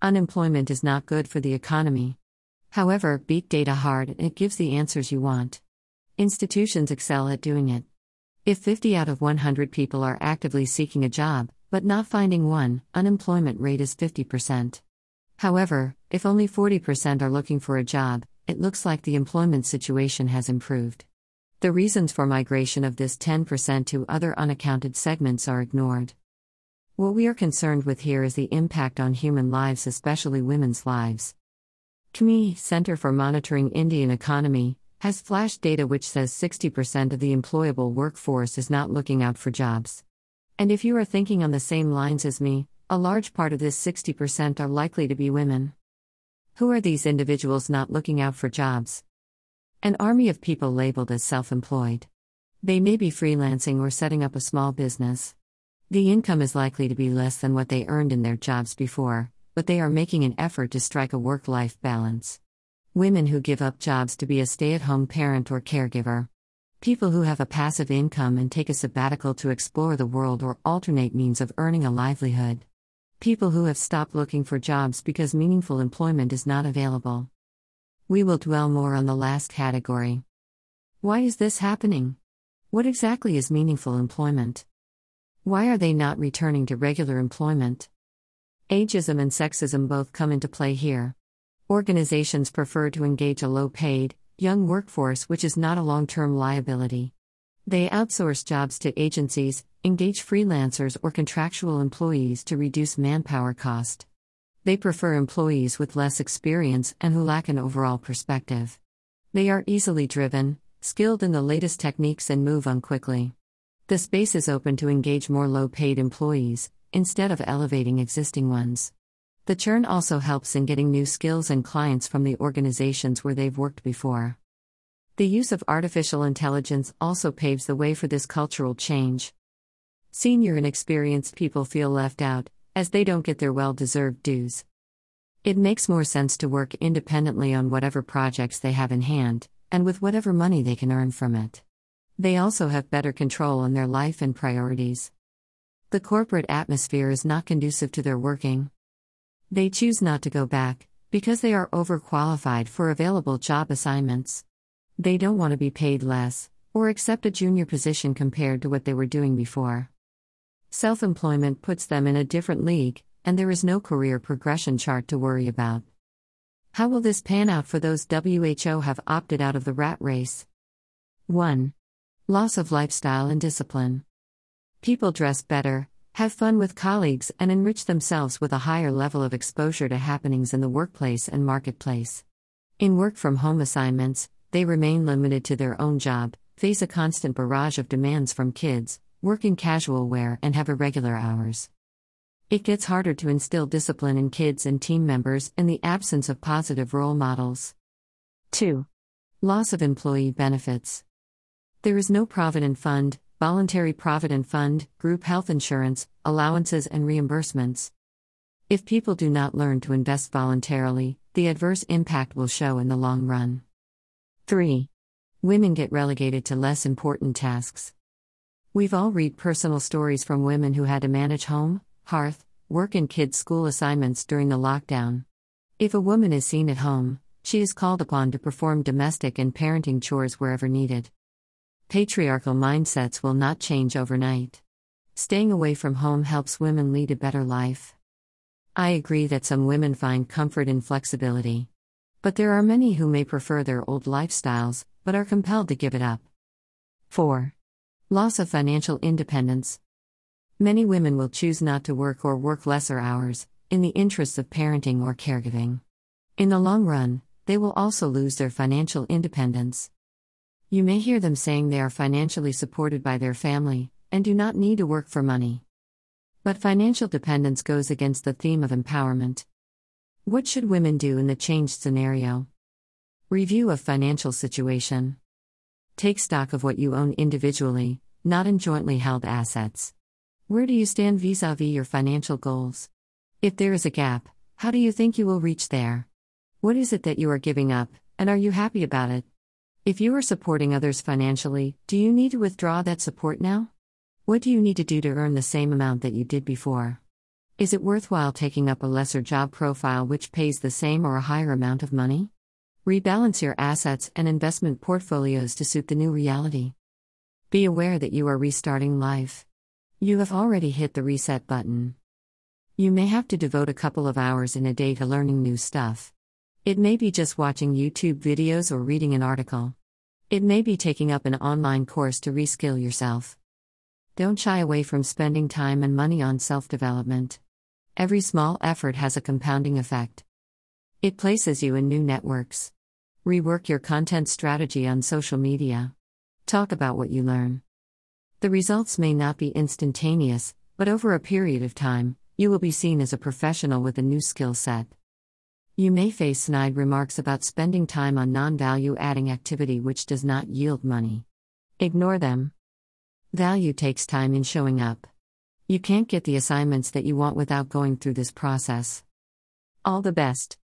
Unemployment is not good for the economy. However, beat data hard and it gives the answers you want. Institutions excel at doing it. If 50 out of 100 people are actively seeking a job, but not finding one, unemployment rate is 50%. However, if only 40% are looking for a job, it looks like the employment situation has improved. The reasons for migration of this 10% to other unaccounted segments are ignored. What we are concerned with here is the impact on human lives, especially women's lives. CMIE, Center for Monitoring Indian Economy, has flash data which says 60% of the employable workforce is not looking out for jobs. And if you are thinking on the same lines as me, a large part of this 60% are likely to be women. Who are these individuals not looking out for jobs? An army of people labeled as self employed. They may be freelancing or setting up a small business. The income is likely to be less than what they earned in their jobs before, but they are making an effort to strike a work life balance. Women who give up jobs to be a stay at home parent or caregiver. People who have a passive income and take a sabbatical to explore the world or alternate means of earning a livelihood. People who have stopped looking for jobs because meaningful employment is not available. We will dwell more on the last category. Why is this happening? What exactly is meaningful employment? Why are they not returning to regular employment? Ageism and sexism both come into play here. Organizations prefer to engage a low paid, young workforce which is not a long term liability. They outsource jobs to agencies, engage freelancers or contractual employees to reduce manpower cost. They prefer employees with less experience and who lack an overall perspective. They are easily driven, skilled in the latest techniques, and move on quickly. The space is open to engage more low paid employees, instead of elevating existing ones. The churn also helps in getting new skills and clients from the organizations where they've worked before. The use of artificial intelligence also paves the way for this cultural change. Senior and experienced people feel left out, as they don't get their well deserved dues. It makes more sense to work independently on whatever projects they have in hand, and with whatever money they can earn from it. They also have better control on their life and priorities. The corporate atmosphere is not conducive to their working. They choose not to go back, because they are overqualified for available job assignments. They don't want to be paid less, or accept a junior position compared to what they were doing before. Self employment puts them in a different league, and there is no career progression chart to worry about. How will this pan out for those WHO have opted out of the rat race? 1. Loss of lifestyle and discipline. People dress better, have fun with colleagues, and enrich themselves with a higher level of exposure to happenings in the workplace and marketplace. In work from home assignments, they remain limited to their own job, face a constant barrage of demands from kids, work in casual wear, and have irregular hours. It gets harder to instill discipline in kids and team members in the absence of positive role models. 2. Loss of employee benefits. There is no Provident Fund, voluntary Provident Fund, group health insurance, allowances, and reimbursements. If people do not learn to invest voluntarily, the adverse impact will show in the long run. 3. Women get relegated to less important tasks. We've all read personal stories from women who had to manage home, hearth, work, and kids' school assignments during the lockdown. If a woman is seen at home, she is called upon to perform domestic and parenting chores wherever needed. Patriarchal mindsets will not change overnight. Staying away from home helps women lead a better life. I agree that some women find comfort in flexibility. But there are many who may prefer their old lifestyles, but are compelled to give it up. 4. Loss of financial independence. Many women will choose not to work or work lesser hours, in the interests of parenting or caregiving. In the long run, they will also lose their financial independence. You may hear them saying they are financially supported by their family and do not need to work for money. But financial dependence goes against the theme of empowerment. What should women do in the changed scenario? Review of financial situation. Take stock of what you own individually, not in jointly held assets. Where do you stand vis a vis your financial goals? If there is a gap, how do you think you will reach there? What is it that you are giving up, and are you happy about it? If you are supporting others financially, do you need to withdraw that support now? What do you need to do to earn the same amount that you did before? Is it worthwhile taking up a lesser job profile which pays the same or a higher amount of money? Rebalance your assets and investment portfolios to suit the new reality. Be aware that you are restarting life. You have already hit the reset button. You may have to devote a couple of hours in a day to learning new stuff. It may be just watching YouTube videos or reading an article. It may be taking up an online course to reskill yourself. Don't shy away from spending time and money on self development. Every small effort has a compounding effect. It places you in new networks. Rework your content strategy on social media. Talk about what you learn. The results may not be instantaneous, but over a period of time, you will be seen as a professional with a new skill set. You may face snide remarks about spending time on non value adding activity which does not yield money. Ignore them. Value takes time in showing up. You can't get the assignments that you want without going through this process. All the best.